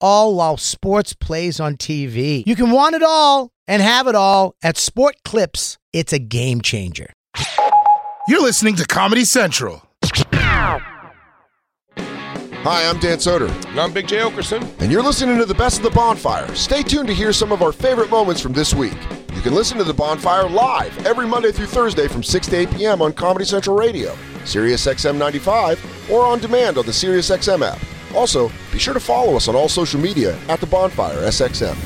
all while sports plays on TV. You can want it all and have it all at Sport Clips. It's a game changer. You're listening to Comedy Central. Hi, I'm Dan Soder. And I'm Big J. Okerson. And you're listening to the best of the bonfire. Stay tuned to hear some of our favorite moments from this week. You can listen to the bonfire live every Monday through Thursday from 6 to 8 p.m. on Comedy Central Radio, Sirius XM 95, or on demand on the Sirius XM app. Also, be sure to follow us on all social media at the Bonfire SXM.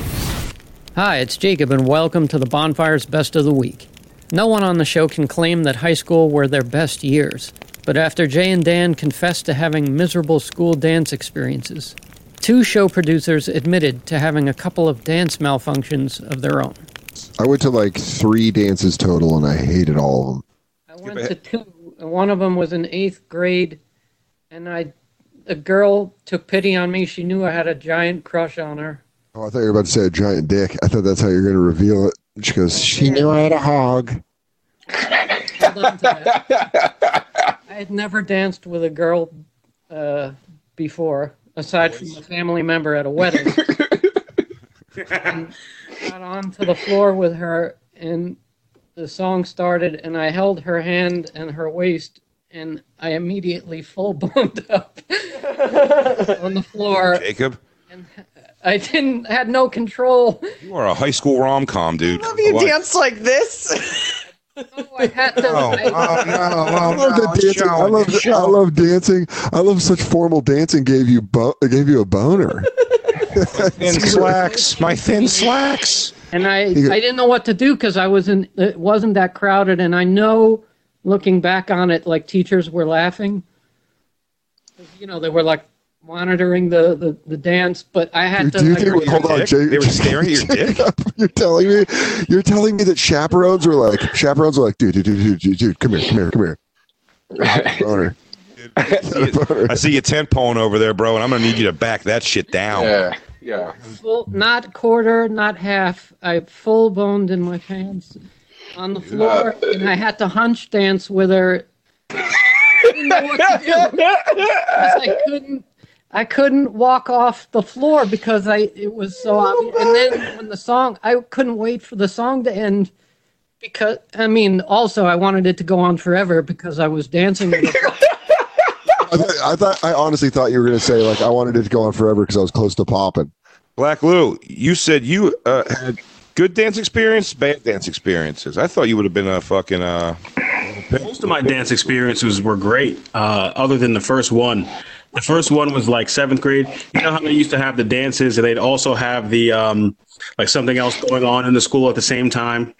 Hi, it's Jacob, and welcome to the Bonfire's Best of the Week. No one on the show can claim that high school were their best years, but after Jay and Dan confessed to having miserable school dance experiences, two show producers admitted to having a couple of dance malfunctions of their own. I went to like three dances total, and I hated all of them. I went to two, one of them was in eighth grade, and I a girl took pity on me. She knew I had a giant crush on her. Oh, I thought you were about to say a giant dick. I thought that's how you're going to reveal it. She goes, she knew I had a hog. I had never danced with a girl uh, before, aside from a family member at a wedding. and got onto the floor with her, and the song started, and I held her hand and her waist, and I immediately full boned up on the floor. Jacob, I didn't had no control. you are a high school rom com, dude. I Love you dance like this. I had to. Oh, I- I love the dancing. I love, I love dancing. I love such formal dancing. Gave you bo- gave you a boner. Thin slacks, my thin slacks. and I I didn't know what to do because I wasn't it wasn't that crowded, and I know looking back on it, like teachers were laughing. You know, they were like monitoring the the, the dance, but I had to. Do you like, think? Hold on, dick? Jay. They were staring at your dick? You're telling me. You're telling me that chaperones were like chaperones were like, dude, dude, dude, dude, dude, dude come here, come here, come here. Boner. I see you tent pulling over there, bro, and I'm gonna need you to back that shit down. Yeah, yeah. full, not quarter, not half. I full boned in my pants on the floor, and I had to hunch dance with her. I didn't know what to do. 'Cause I couldn't. I couldn't walk off the floor because I it was so obvious. And then when the song, I couldn't wait for the song to end because I mean, also I wanted it to go on forever because I was dancing with her. I, thought, I thought. I honestly thought you were going to say like I wanted it to go on forever because I was close to popping. Black Lou, you said you uh, had good dance experience, bad dance experiences. I thought you would have been a fucking uh. Most of my dance experiences were great, uh, other than the first one. The first one was like seventh grade. You know how they used to have the dances, and they'd also have the um, like something else going on in the school at the same time.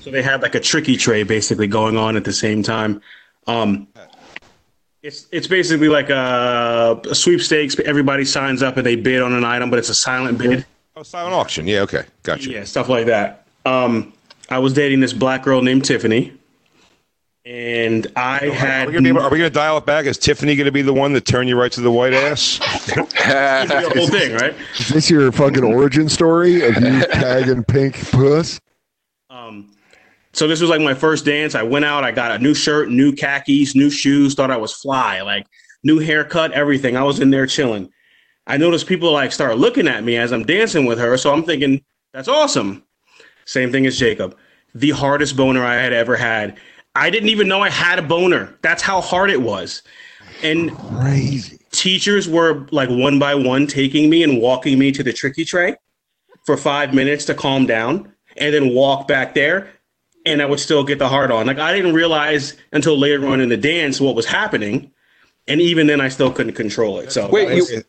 So they had like a tricky tray basically going on at the same time. Um, it's it's basically like a, a sweepstakes. Everybody signs up and they bid on an item, but it's a silent bid. Oh, silent auction. Yeah, okay, gotcha. Yeah, stuff like that. Um, I was dating this black girl named Tiffany, and I Are had we, gonna able- are we gonna dial it back? Is Tiffany gonna be the one that turn you right to the white ass? the whole thing, right? Is this your fucking origin story of you tagging pink puss? Um, so this was like my first dance. I went out, I got a new shirt, new khakis, new shoes, thought I was fly, like new haircut, everything. I was in there chilling. I noticed people like start looking at me as I'm dancing with her, so I'm thinking that's awesome. Same thing as Jacob. The hardest boner I had ever had. I didn't even know I had a boner. That's how hard it was. And Crazy. teachers were like one by one taking me and walking me to the tricky tray for five minutes to calm down and then walk back there and I would still get the hard on. Like I didn't realize until later on in the dance what was happening. And even then I still couldn't control it. So Wait, you,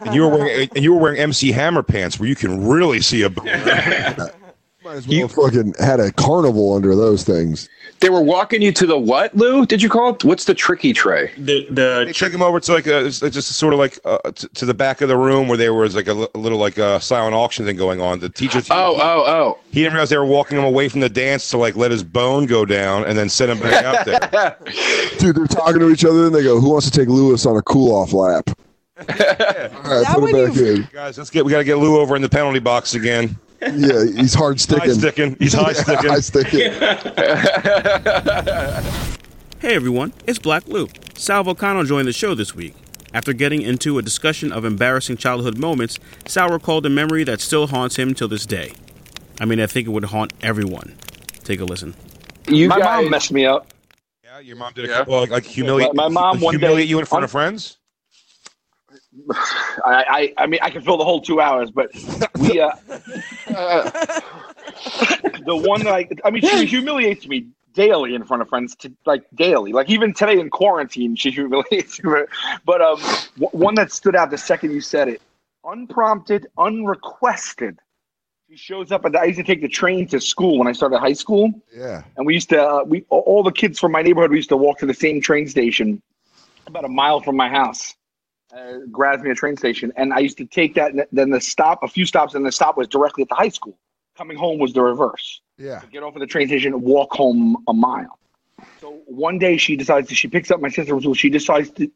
and you were wearing and you were wearing MC Hammer pants where you can really see a. Might as well have fucking had a carnival under those things. They were walking you to the what, Lou? Did you call it? What's the tricky tray? The the They took him over to like a, it's just sort of like uh, to, to the back of the room where there was like a, a little like a silent auction thing going on. The teacher, Oh, oh, oh. he didn't realize they were walking him away from the dance to like let his bone go down and then send him back out there. Dude, they're talking to each other and they go, Who wants to take Lewis on a cool off lap? All right, that put when him back in. Guys, let's get we got to get Lou over in the penalty box again. Yeah, he's hard sticking. High sticking. sticking. He's high sticking. high sticking. Hey everyone, it's Black Lou. Sal Vulcano joined the show this week. After getting into a discussion of embarrassing childhood moments, Sal recalled a memory that still haunts him till this day. I mean, I think it would haunt everyone. Take a listen. You My guys, mom messed me up. Yeah, your mom did a Yeah. couple like, like humiliate. My- my mom one humiliate day- you in front of friends. I, I, I mean, I can fill the whole two hours, but we, uh, the one that I, I mean, she humiliates me daily in front of friends, to, like daily, like even today in quarantine, she humiliates me. But um, w- one that stood out the second you said it, unprompted, unrequested. She shows up, and I used to take the train to school when I started high school. Yeah. and we used to uh, we all the kids from my neighborhood we used to walk to the same train station about a mile from my house uh, Grasmere train station and i used to take that then the stop a few stops and the stop was directly at the high school. Coming home was the reverse. Yeah. get off at the train station walk home a mile. So one day she decides to, she picks up my sister from school she decides to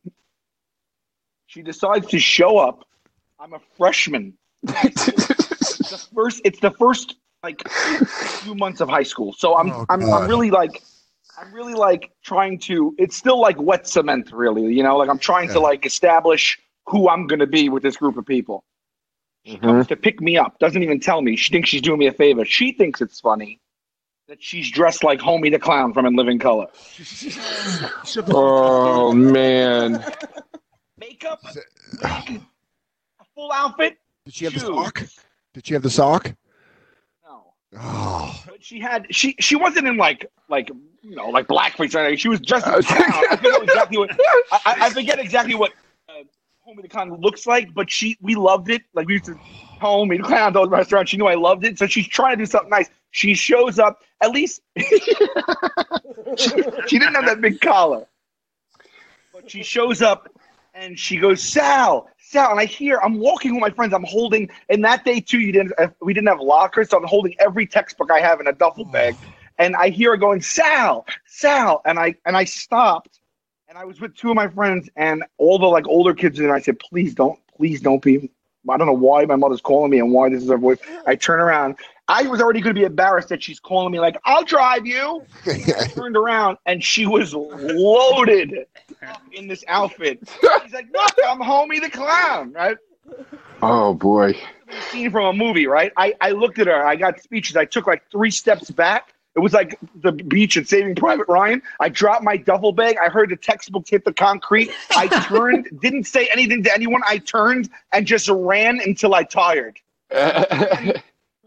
she decides to show up. I'm a freshman. It's the first it's the first like few months of high school. So i'm Oh, I'm, I'm really like i'm really like trying to it's still like wet cement really you know? Like i'm trying to like establish who i'm going to be with this group of people. She mm-hmm. comes to pick me up doesn't even tell me. She thinks she's doing me a favor. She thinks it's funny that she's dressed like Homey the clown from in living color. Oh man. makeup? Wig, a full outfit? Did she have the sock? Did she have the sock? no. Oh. But she had she she wasn't in like like you know like blackface or anything. She was just a clown. I forget exactly what I, I- forget exactly what uh, Homey the Clown looks like, but she we loved it. Like we used to Homey the Clown those restaurants. She knew I loved it, so she's trying to do something nice. She shows up at least. she, she didn't have that big collar, but she shows up and she goes Sal. Sal, and I hear I'm walking with my friends. I'm holding, and that day too, you didn't. uh, We didn't have lockers, so I'm holding every textbook I have in a duffel bag. And I hear her going, Sal, Sal, and I and I stopped, and I was with two of my friends, and all the like older kids, and I said, please don't, please don't be. I don't know why my mother's calling me and why this is her voice. I turn around. I was already going to be embarrassed that she's calling me like, I'll drive you. I turned around and she was loaded in this outfit. She's like, look, I'm Homey the clown, right? Oh boy. scene from a movie, right? I, I looked at her. I got speeches. I took like three steps back. It was like the beach and Saving Private Ryan. I dropped my duffel bag. I heard the textbooks hit the concrete. I turned, didn't say anything to anyone. I turned and just ran until I tired.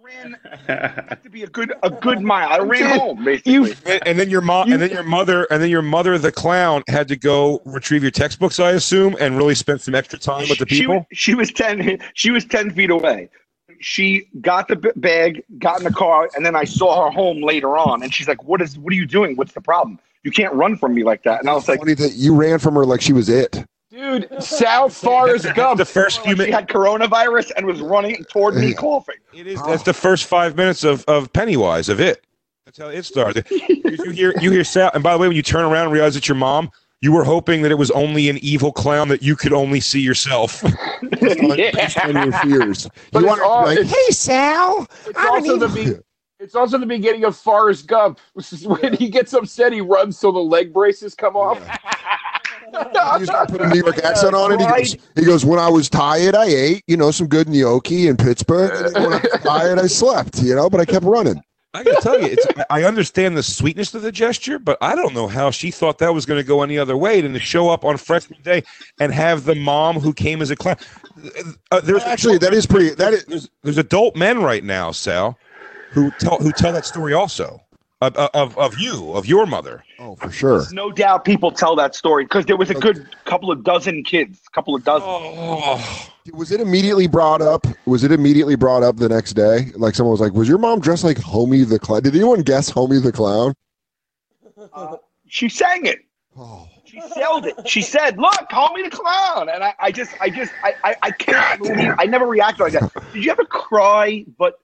ran had to be a good a good mile. I ran home basically. And, and then your mom, and then your mother, and then your mother, the clown, had to go retrieve your textbooks, I assume, and really spent some extra time with the She, people. she was ten. She was ten feet away. She got the bag, got in the car, and then I saw her home later on. And she's like, "What is? What are you doing? What's the problem? You can't run from me like that." And I was like, Funny that you ran from her like she was it. Dude, South Forrest Gump. The first few minutes, she had coronavirus and was running toward me, coughing. It is. That's the first five minutes of, of Pennywise of it. That's how it started. you, you hear you hear Sal, and by the way, when you turn around and realize it's your mom, you were hoping that it was only an evil clown that you could only see yourself. Based on your fears. But you want all- like, hey Sal, It's I'm also the be- it's also the beginning of Forrest Gump. This is when he gets upset, he runs till the leg braces come off. He's gonna put a New York accent on it. He goes, he goes, when I was tired, I ate, you know, some good gnocchi in Pittsburgh. And then when I was tired, I slept, you know, but I kept running. I gotta tell you, it's, I understand the sweetness of the gesture, but I don't know how she thought that was going to go any other way than to show up on freshman day and have the mom who came as a clown. Uh, there's Actually, that is pretty. That is there's, there's adult men right now, Sal, who tell who tell that story also. Of, of of you, of your mother. Oh, for sure. No doubt people tell that story because there was a good couple of dozen kids, couple of dozen. Oh, Was it immediately brought up? Was it immediately brought up the next day? Like someone was like, "Was your mom dressed like Homey the Clown?" Did anyone guess Homey the Clown? Uh, she sang it. Oh, She sailed it. She said, "Look, call me the clown." And I, I just, I just, I, I, I can't believe. I never reacted like that. Did you ever cry, but ra-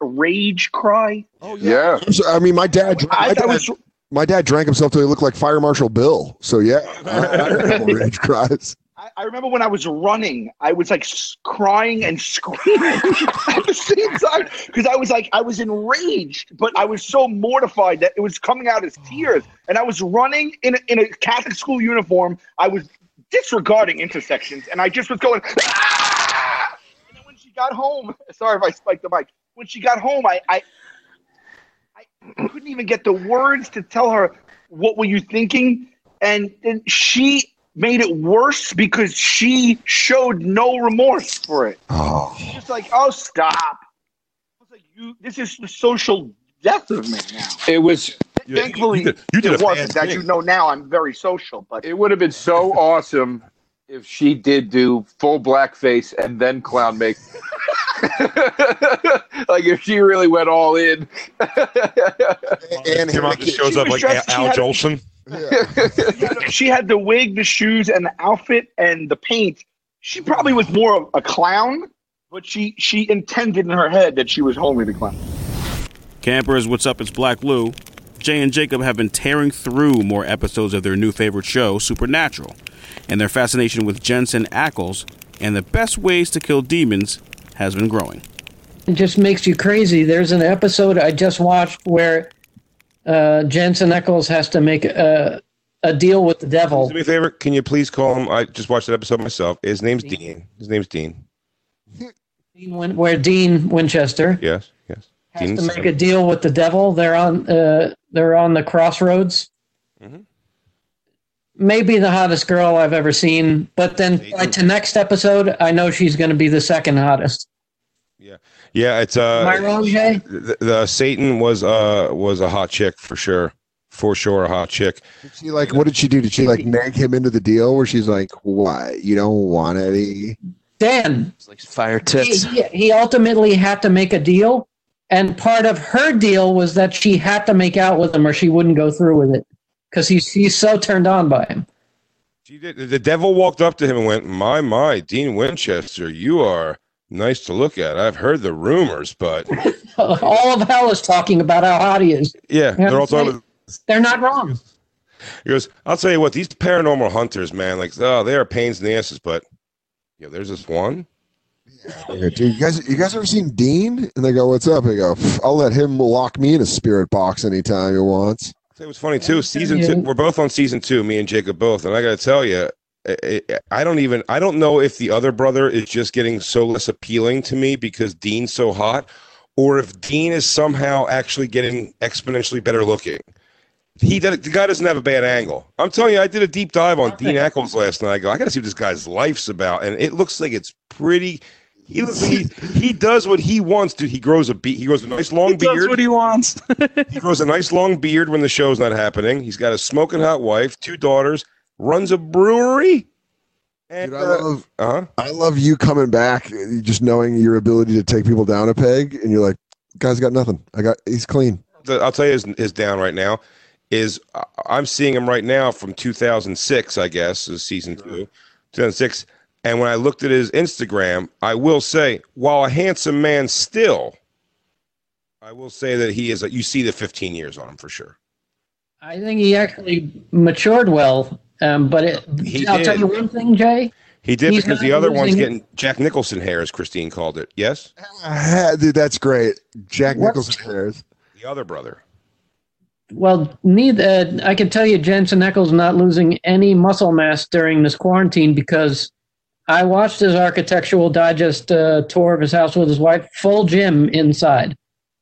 rage cry? oh Yeah. So, I mean, my dad, my dad, was. my dad drank himself till he looked like Fire Marshal Bill. So yeah, I, I rage cries. I, I remember when I was running, I was like crying and screaming at the same time because I was like, I was enraged, but I was so mortified that it was coming out as tears. And I was running in a, in a Catholic school uniform. I was disregarding intersections, and I just was going. "Ah!" And then when she got home, sorry if I spiked the mic. When she got home, I, I I couldn't even get the words to tell her what were you thinking, and and she made it worse because she showed no remorse for it. Oh, Just like, oh, stop. I was like, you. This is the social death of me now. It was. Yeah, Thankfully, you did, you did it wasn't bad As you know now, I'm very social, but It would have been so awesome if she did do full blackface and then clown make. like if she really went all in. and Your mom just shows up like dressed- she Al Jolson. she had, she had the wig, the shoes, and the outfit and the paint. She probably was more of a clown, but she she intended in her head that she was Homey the clown. Campers, what's up? It's Black Lou. Jay and Jacob have been tearing through more episodes of their new favorite show, Supernatural, and their fascination with Jensen Ackles and the best ways to kill demons has been growing. It just makes you crazy. There's an episode I just watched where uh, Jensen Ackles has to make a, a deal with the devil. Do me a favor. Can you please call him? I just watched that episode myself. His name's Dean. His name's Dean. Dean Win- Where Dean Winchester Yes. Yes. has Dean's to make a deal with the devil. They're on uh, they're on the crossroads. Mhm. Maybe the hottest girl I've ever seen, but then like to next episode, I know she's going to be the second hottest. Yeah, yeah. it's uh. Am I wrong, Jay? The, the Satan was uh was a hot chick for sure, for sure a hot chick. Did she like? What did she do? Did she like nag him into the deal where she's like, "What? You don't want any?" Dan, It's like fire he, tits. he, he ultimately had to make a deal, and part of her deal was that she had to make out with him or she wouldn't go through with it because he's he's so turned on by him. She did. The devil walked up to him and went, "My my, Dean Winchester, you are nice to look at. I've heard the rumors, but All of hell is talking about how hot he is. yeah, Yeah, they're all talking." right. They're not wrong. He goes, "I'll tell you what, these paranormal hunters, man, like, oh, they are pains in the asses, but yeah, there's this one." Yeah, dude, you guys, you guys ever seen Dean? And they go, "What's up?" And they go, "I'll let him lock me in a spirit box anytime he wants." It was funny too. Season two, we're both on season two, me and Jacob both, and I got to tell you, I, don't even, I don't know if the other brother is just getting so less appealing to me because Dean's so hot, or if Dean is somehow actually getting exponentially better looking. He the guy doesn't have a bad angle. I'm telling you, I did a deep dive on Dean Ackles last night. I go, I got to see what this guy's life's about, and it looks like it's pretty. He he, he does what he wants to. He grows a be- he grows a nice long beard. That's what he wants. He grows a nice long beard when the show's not happening. He's got a smoking hot wife, two daughters, runs a brewery. And, Dude, I uh, love, uh-huh. I love you coming back, uh, just knowing your ability to take people down a peg, and you're like, "Guy's got nothing. I got. He's clean." The- I'll tell you his, his down right now is I'm seeing him right now from 2006, I guess, is season two, 2006. And when I looked at his Instagram, I will say, while a handsome man still, I will say that he is. A, you see the 15 years on him for sure. I think he actually matured well. Um, but it, He I'll tell you one thing, Jay. He did He's because the other one's getting Jack Nicholson hair, as Christine called it. Yes, Ah, Dude, that's great. Jack What? Nicholson hairs. the other brother. Well, neither uh, I can tell you, Jensen Ackles not losing any muscle mass during this quarantine because I watched his architectural digest uh, tour of his house with his wife, full gym inside,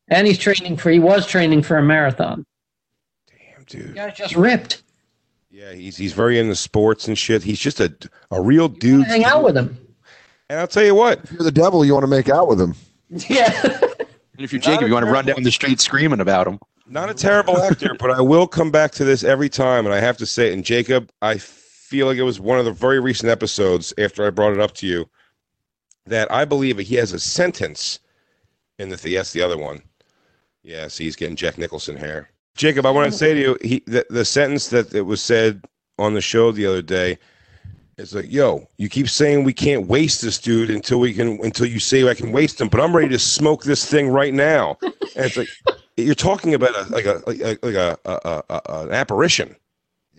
and he's training for. He was training for a marathon. Damn, dude. The guy's just ripped. Yeah, he's he's very into sports and shit. He's just a a real dude. Hang out with him. And I'll tell you what, If you're the devil, you want to make out with him. Yeah. And if you're Jacob, you want to run down the street screaming about him. Not a terrible actor, but I will come back to this every time, and I have to say it. And Jacob, I feel like it was one of the very recent episodes after I brought it up to you that I believe he has a sentence in the. Yes, the other one. See, he's getting Jack Nicholson hair. Jacob, I want to say to you, he the, the sentence that it was said on the show the other day. It's like, yo, you keep saying we can't waste this dude until we can until you say I can waste him, but I'm ready to smoke this thing right now. And it's like you're talking about a like a like a, like a, a, a an apparition.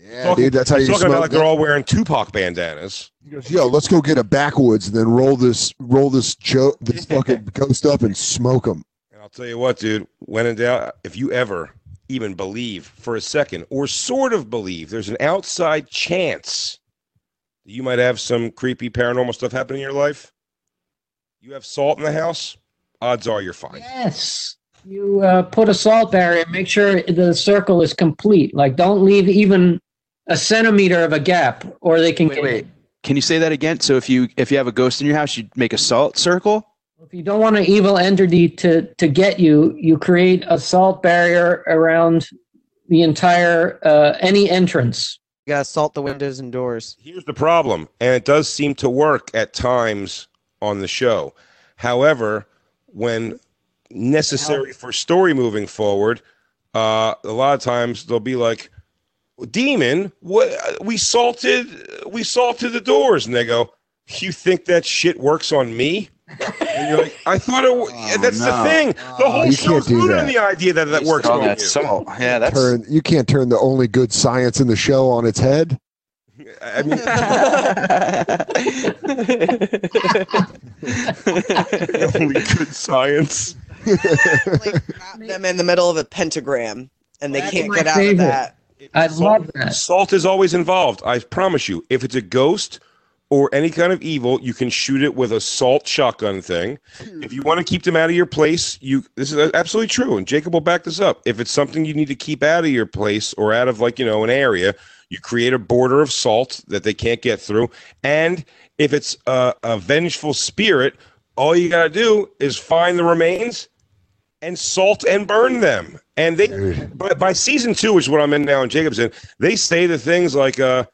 Yeah, Talking- dude, that's how you talking about like they're all wearing Tupac bandanas. He goes, Yo, let's go get a backwoods and then roll this roll this jo- this fucking ghost up and smoke him. And I'll tell you what, dude, when in doubt, if you ever even believe for a second or sort of believe there's an outside chance that you might have some creepy paranormal stuff happen in your life, you have salt in the house, odds are you're fine. Yes. You uh, put a salt barrier. Make sure the circle is complete. Like, don't leave even a centimeter of a gap, or they can Wait, get. wait. Can you say that again? So if you if you have a ghost in your house, you make a salt circle. If you don't want an evil entity to to get you, you create a salt barrier around the entire uh, any entrance. You gotta salt the windows and doors. Here's the problem, and it does seem to work at times on the show. However, when necessary for story moving forward, uh, a lot of times they'll be like, "Demon, what? We salted, we salted the doors," and they go, "You think that shit works on me?" And you're like, "I thought it. W- that's no. the thing. The whole you show's rooted in the idea that that works Oh, on you." salt. Yeah, that's Turn you can't turn the only good science in the show on its head. I mean, only good science. them in the middle of a pentagram, and they That's can't my get out of that. I Salt- love that. Salt is always involved. I promise you. If it's a ghost or any kind of evil, you can shoot it with a salt shotgun thing. If you want to keep them out of your place, you this is absolutely true. And Jacob will back this up. If it's something you need to keep out of your place or out of like, you know, an area, you create a border of salt that they can't get through. And if it's a, a vengeful spirit, all you got to do is find the remains and salt and burn them. And they, but by season two, which is what I'm in now, and Jacob's in, they say the things like, uh,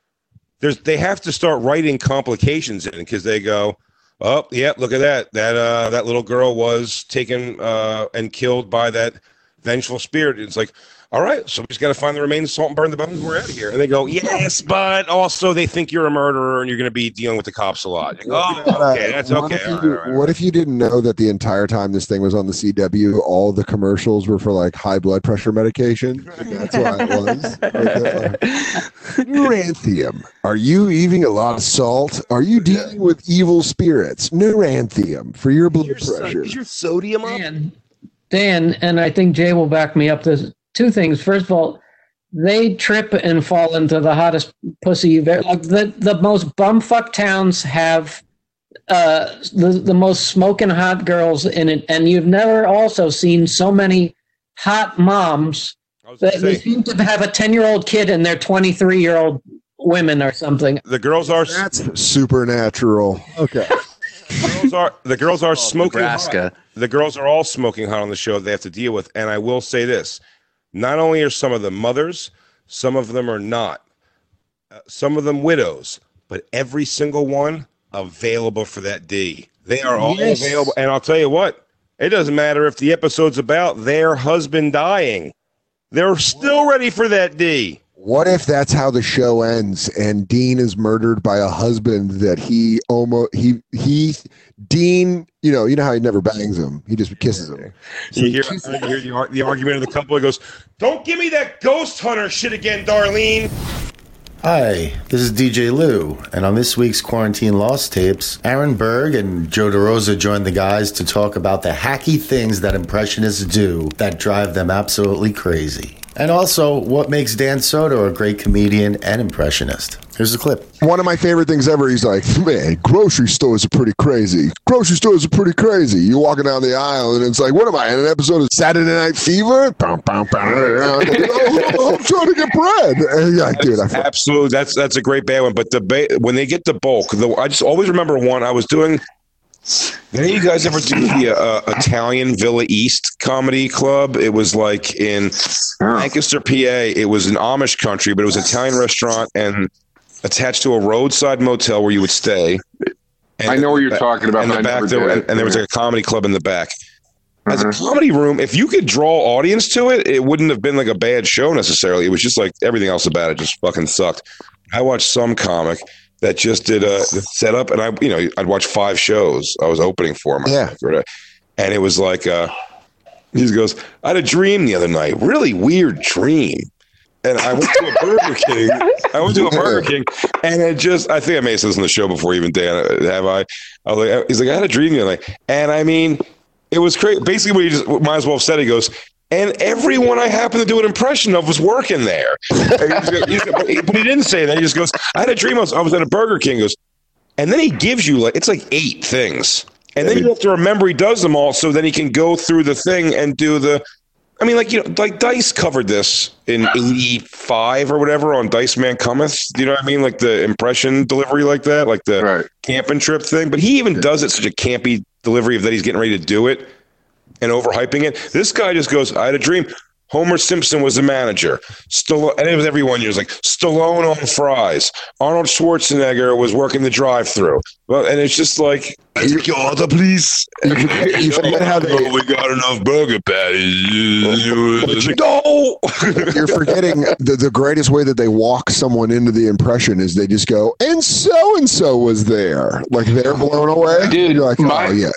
there's they have to start writing complications in because they go, oh, yeah, look at that, that uh, that little girl was taken uh, and killed by that vengeful spirit. It's like, all right, so we just got to find the remains, salt and burn the bones. We're out of here. And they go, yes, but also they think you're a murderer and you're going to be dealing with the cops a lot. Go, oh, okay, that's what okay. If you, right, all right. what if you didn't know that the entire time this thing was on the CW, all the commercials were for like high blood pressure medication? That's why it was. Uh, Neuranthium. Are you eating a lot of salt? Are you dealing with evil spirits? Neuranthium for your blood pressure. Is your sodium up? Dan, Dan, and I think Jay will back me up. There's two things. First of all, they trip and fall into the hottest pussy. They're Like the the most bumfuck towns have uh, the the most smoking hot girls in it, and you've never also seen so many hot moms. I was They, they seem to have a ten year old kid and they're twenty three year old women or something. the girls are That's supernatural. Okay. girls are the girls are smoking Nebraska. hot. The girls are all smoking hot on the show. They have to deal with, and I will say this: not only are some of them mothers, some of them are not. Uh, some of them widows, but every single one available for that D. They are all Yes. available, and I'll tell you what: it doesn't matter if the episode's about their husband dying; they're still ready for that D. What if that's how the show ends and Dean is murdered by a husband that he almost he he Dean, you know, you know how he never bangs him. He just kisses him. You hear, you hear the, the argument of the couple. It goes, "Don't give me that ghost hunter shit again, Darlene." Hi, this is DJ Lou, and on this week's Quarantine Lost Tapes, Aaron Berg and Joe DeRosa joined the guys to talk about the hacky things that Impressionists do that drive them absolutely crazy. And also, what makes Dan Soder a great comedian and impressionist. Here's the clip. One of my favorite things ever. He's like, man, grocery stores are pretty crazy. Grocery stores are pretty crazy. You're walking down the aisle and it's like, what am I in an episode of Saturday Night Fever? Bum, bum, bum. oh, I'm trying to get bread. And yeah, dude, I Absolutely, that's that's a great bad one. But the ba- when they get the bulk, the, I just always remember one. I was doing Did any of you guys ever do the uh, Italian Villa East Comedy Club? It was like in Lancaster, PA. It was an Amish country, but it was an Italian restaurant and attached to a roadside motel where you would stay. And I know what you're talking about, And, but the I back there, and, and there was like a comedy club in the back. As a Uh-huh. comedy room, if you could draw audience to it, it wouldn't have been like a bad show necessarily. It was just like everything else about it just fucking sucked. I watched some comic that just did a setup, and I, you know, I'd watch five shows. I was opening for him, Yeah. and it was like, uh, he goes, "I had a dream the other night, really weird dream." And I went to a Burger King. I went to a Burger King, and it just, I think I may have said this on the show before, even Dan, uh, have I? I was like, he's like, I had a dream the other night. And I mean, it was crazy. Basically, what he just might as well have said, he goes, and everyone I happened to do an impression of was working there. And he's- he's- but he but he didn't say that. He just goes, I had a dream I was, I was at a Burger King. He goes, and then he gives you like, it's like eight things. And then you have to remember he does them all so then he can go through the thing and do the. I mean, like, you know, like Dice covered this in 85 or whatever on Diceman Cometh. Do you know what I mean? Like the impression delivery like that, like the camping trip thing. But he even does it such a campy delivery of that he's getting ready to do it and overhyping it. This guy just goes, I had a dream. Homer Simpson was the manager. Stallone, and it was every one year. It was like Stallone on fries. Arnold Schwarzenegger was working the drive-through. Well, and it's just like, take your order, please. You forget how they- we got enough burger patties. no, You're forgetting the, the greatest way that they walk someone into the impression is they just go, and so and so was there. Like they're blown away. Dude, You're like, my- oh, yeah.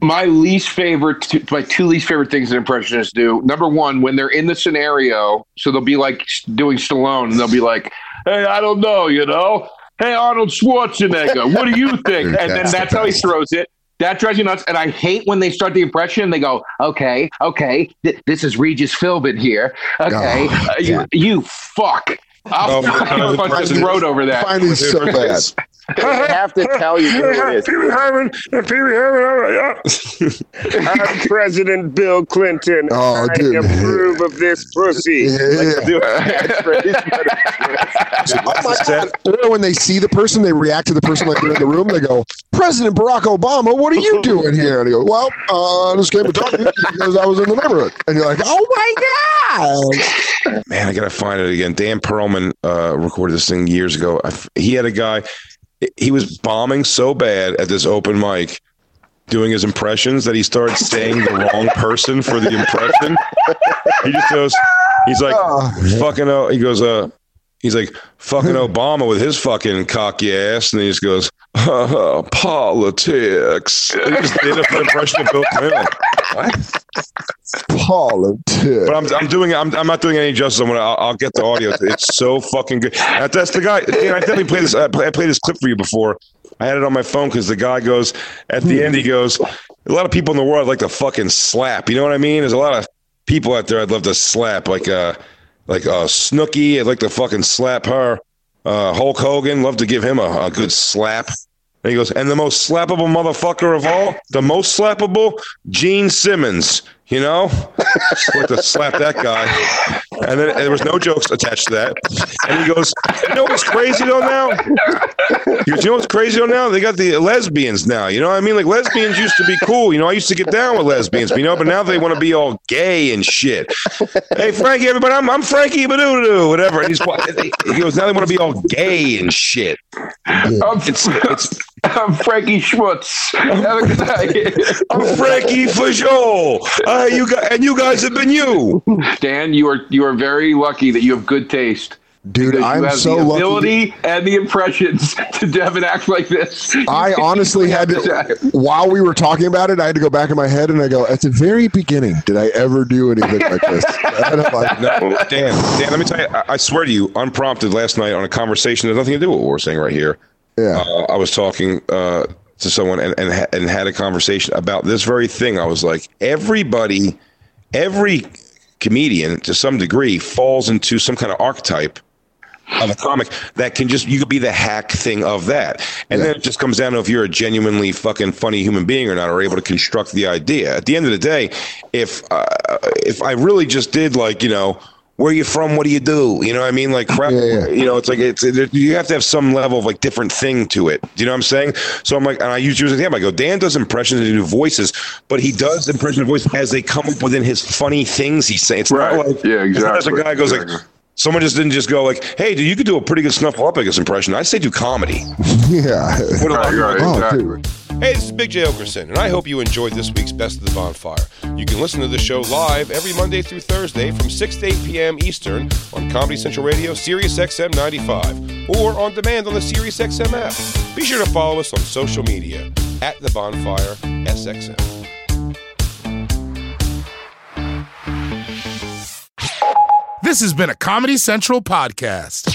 My least favorite, two, my two least favorite things that impressionists do. Number one, when they're in the scenario, so they'll be like doing Stallone, and they'll be like, "Hey, I don't know, you know, hey Arnold Schwarzenegger, what do you think?" And then that's how he throws it. That drives you nuts, and I hate when they start the impression. and They go, "Okay, okay, th- this is Regis Philbin here. Okay, Oh, uh, you, you fuck." I'll Oh, fucking the punch the president. road over that. Find these so bad. I have to tell you who it is. Pee Wee Herman, and Pee Wee Herman. yeah. I'm President Bill Clinton. Oh, I dude. approve of this pussy. Or when they see the person, they react to the person like they're in the room. They go, President Barack Obama, what are you doing here? And he goes, Well, uh, I just came to talk to you because I was in the neighborhood. And you're like, Oh my God. Man, I gotta find it again. Dan Perlman uh, recorded this thing years ago. I f he had a guy. He was bombing so bad at this open mic, doing his impressions that he started saying the wrong person for the impression. He just goes. He's like, fucking. Oh, he goes. Uh, he's like fucking Obama with his fucking cocky ass, and he just goes, uh, politics. And just did an impression of Bill Clinton. What? Politics. But I'm, I'm doing I'm, I'm not doing any justice. I'm gonna I'll, I'll get the audio. It's so fucking good. That- That's the guy. I definitely played this. I play- I played this clip for you before. I had it on my phone because the guy goes at the end. He goes, a lot of people in the world like to fucking slap. You know what I mean? There's a lot of people out there I'd love to slap, like uh like uh Snooki. I'd like to fucking slap her. Uh, Hulk Hogan, love to give him a, a good slap. And he goes, and the most slappable motherfucker of all, the most slappable, Gene Simmons. You know, Just like to slap that guy. And then and there was no jokes attached to that. And he goes, you know what's crazy though now? Goes, you know what's crazy though now? They got the lesbians now. You know what I mean? Like lesbians used to be cool. You know, I used to get down with lesbians, you know, but now they want to be all gay and shit. Hey, Frankie, everybody, I'm, I'm Frankie Badoo, whatever. And he's, he goes, now they want to be all gay and shit. It's, it's, I'm Frankie Schmutz. Have a good night. I'm Frankie Fajol. Uh, you guys, and you guys have been you. Dan, you are you are very lucky that you have good taste. Dude, I'm have so the lucky. ability and the impressions to have an act like this. I honestly had to, while we were talking about it, I had to go back in my head and I go, at the very beginning, did I ever do anything like this? And I'm like, No, Dan, Dan, let me tell you, I, I swear to you, unprompted last night on a conversation that has nothing to do with what we're saying right here. Yeah. Uh, I was talking uh, to someone and, and, and had a conversation about this very thing. I was like, everybody, every comedian to some degree falls into some kind of archetype of a comic that can just you could be the hack thing of that. And then it just comes down to if you're a genuinely fucking funny human being or not or able to construct the idea. At the end of the day if uh, if i really just did like you know where you from? What do you do? You know what I mean? Like, crap, you know, it's like, it's, it, you have to have some level of like different thing to it. Do you know what I'm saying? So I'm like, and I use usually him. I go, Dan does impressions and do voices, but he does impression of voice as they come up within his funny things he's saying. It's Right. not like, Yeah, it's not as a guy goes like, someone just didn't just go like, hey, dude, you could do a pretty good Snuffleupagus impression. I'd say do comedy. Yeah. What a lot of oh, people do. Oh, dude. Hey, this is Big J. Okerson, and I hope you enjoyed this week's Best of the Bonfire. You can listen to the show live every Monday through Thursday from 6 to 8 p.m. Eastern on Comedy Central Radio, Sirius XM 95, or on demand on the Sirius XM app. Be sure to follow us on social media at The Bonfire SXM. This has been a Comedy Central podcast.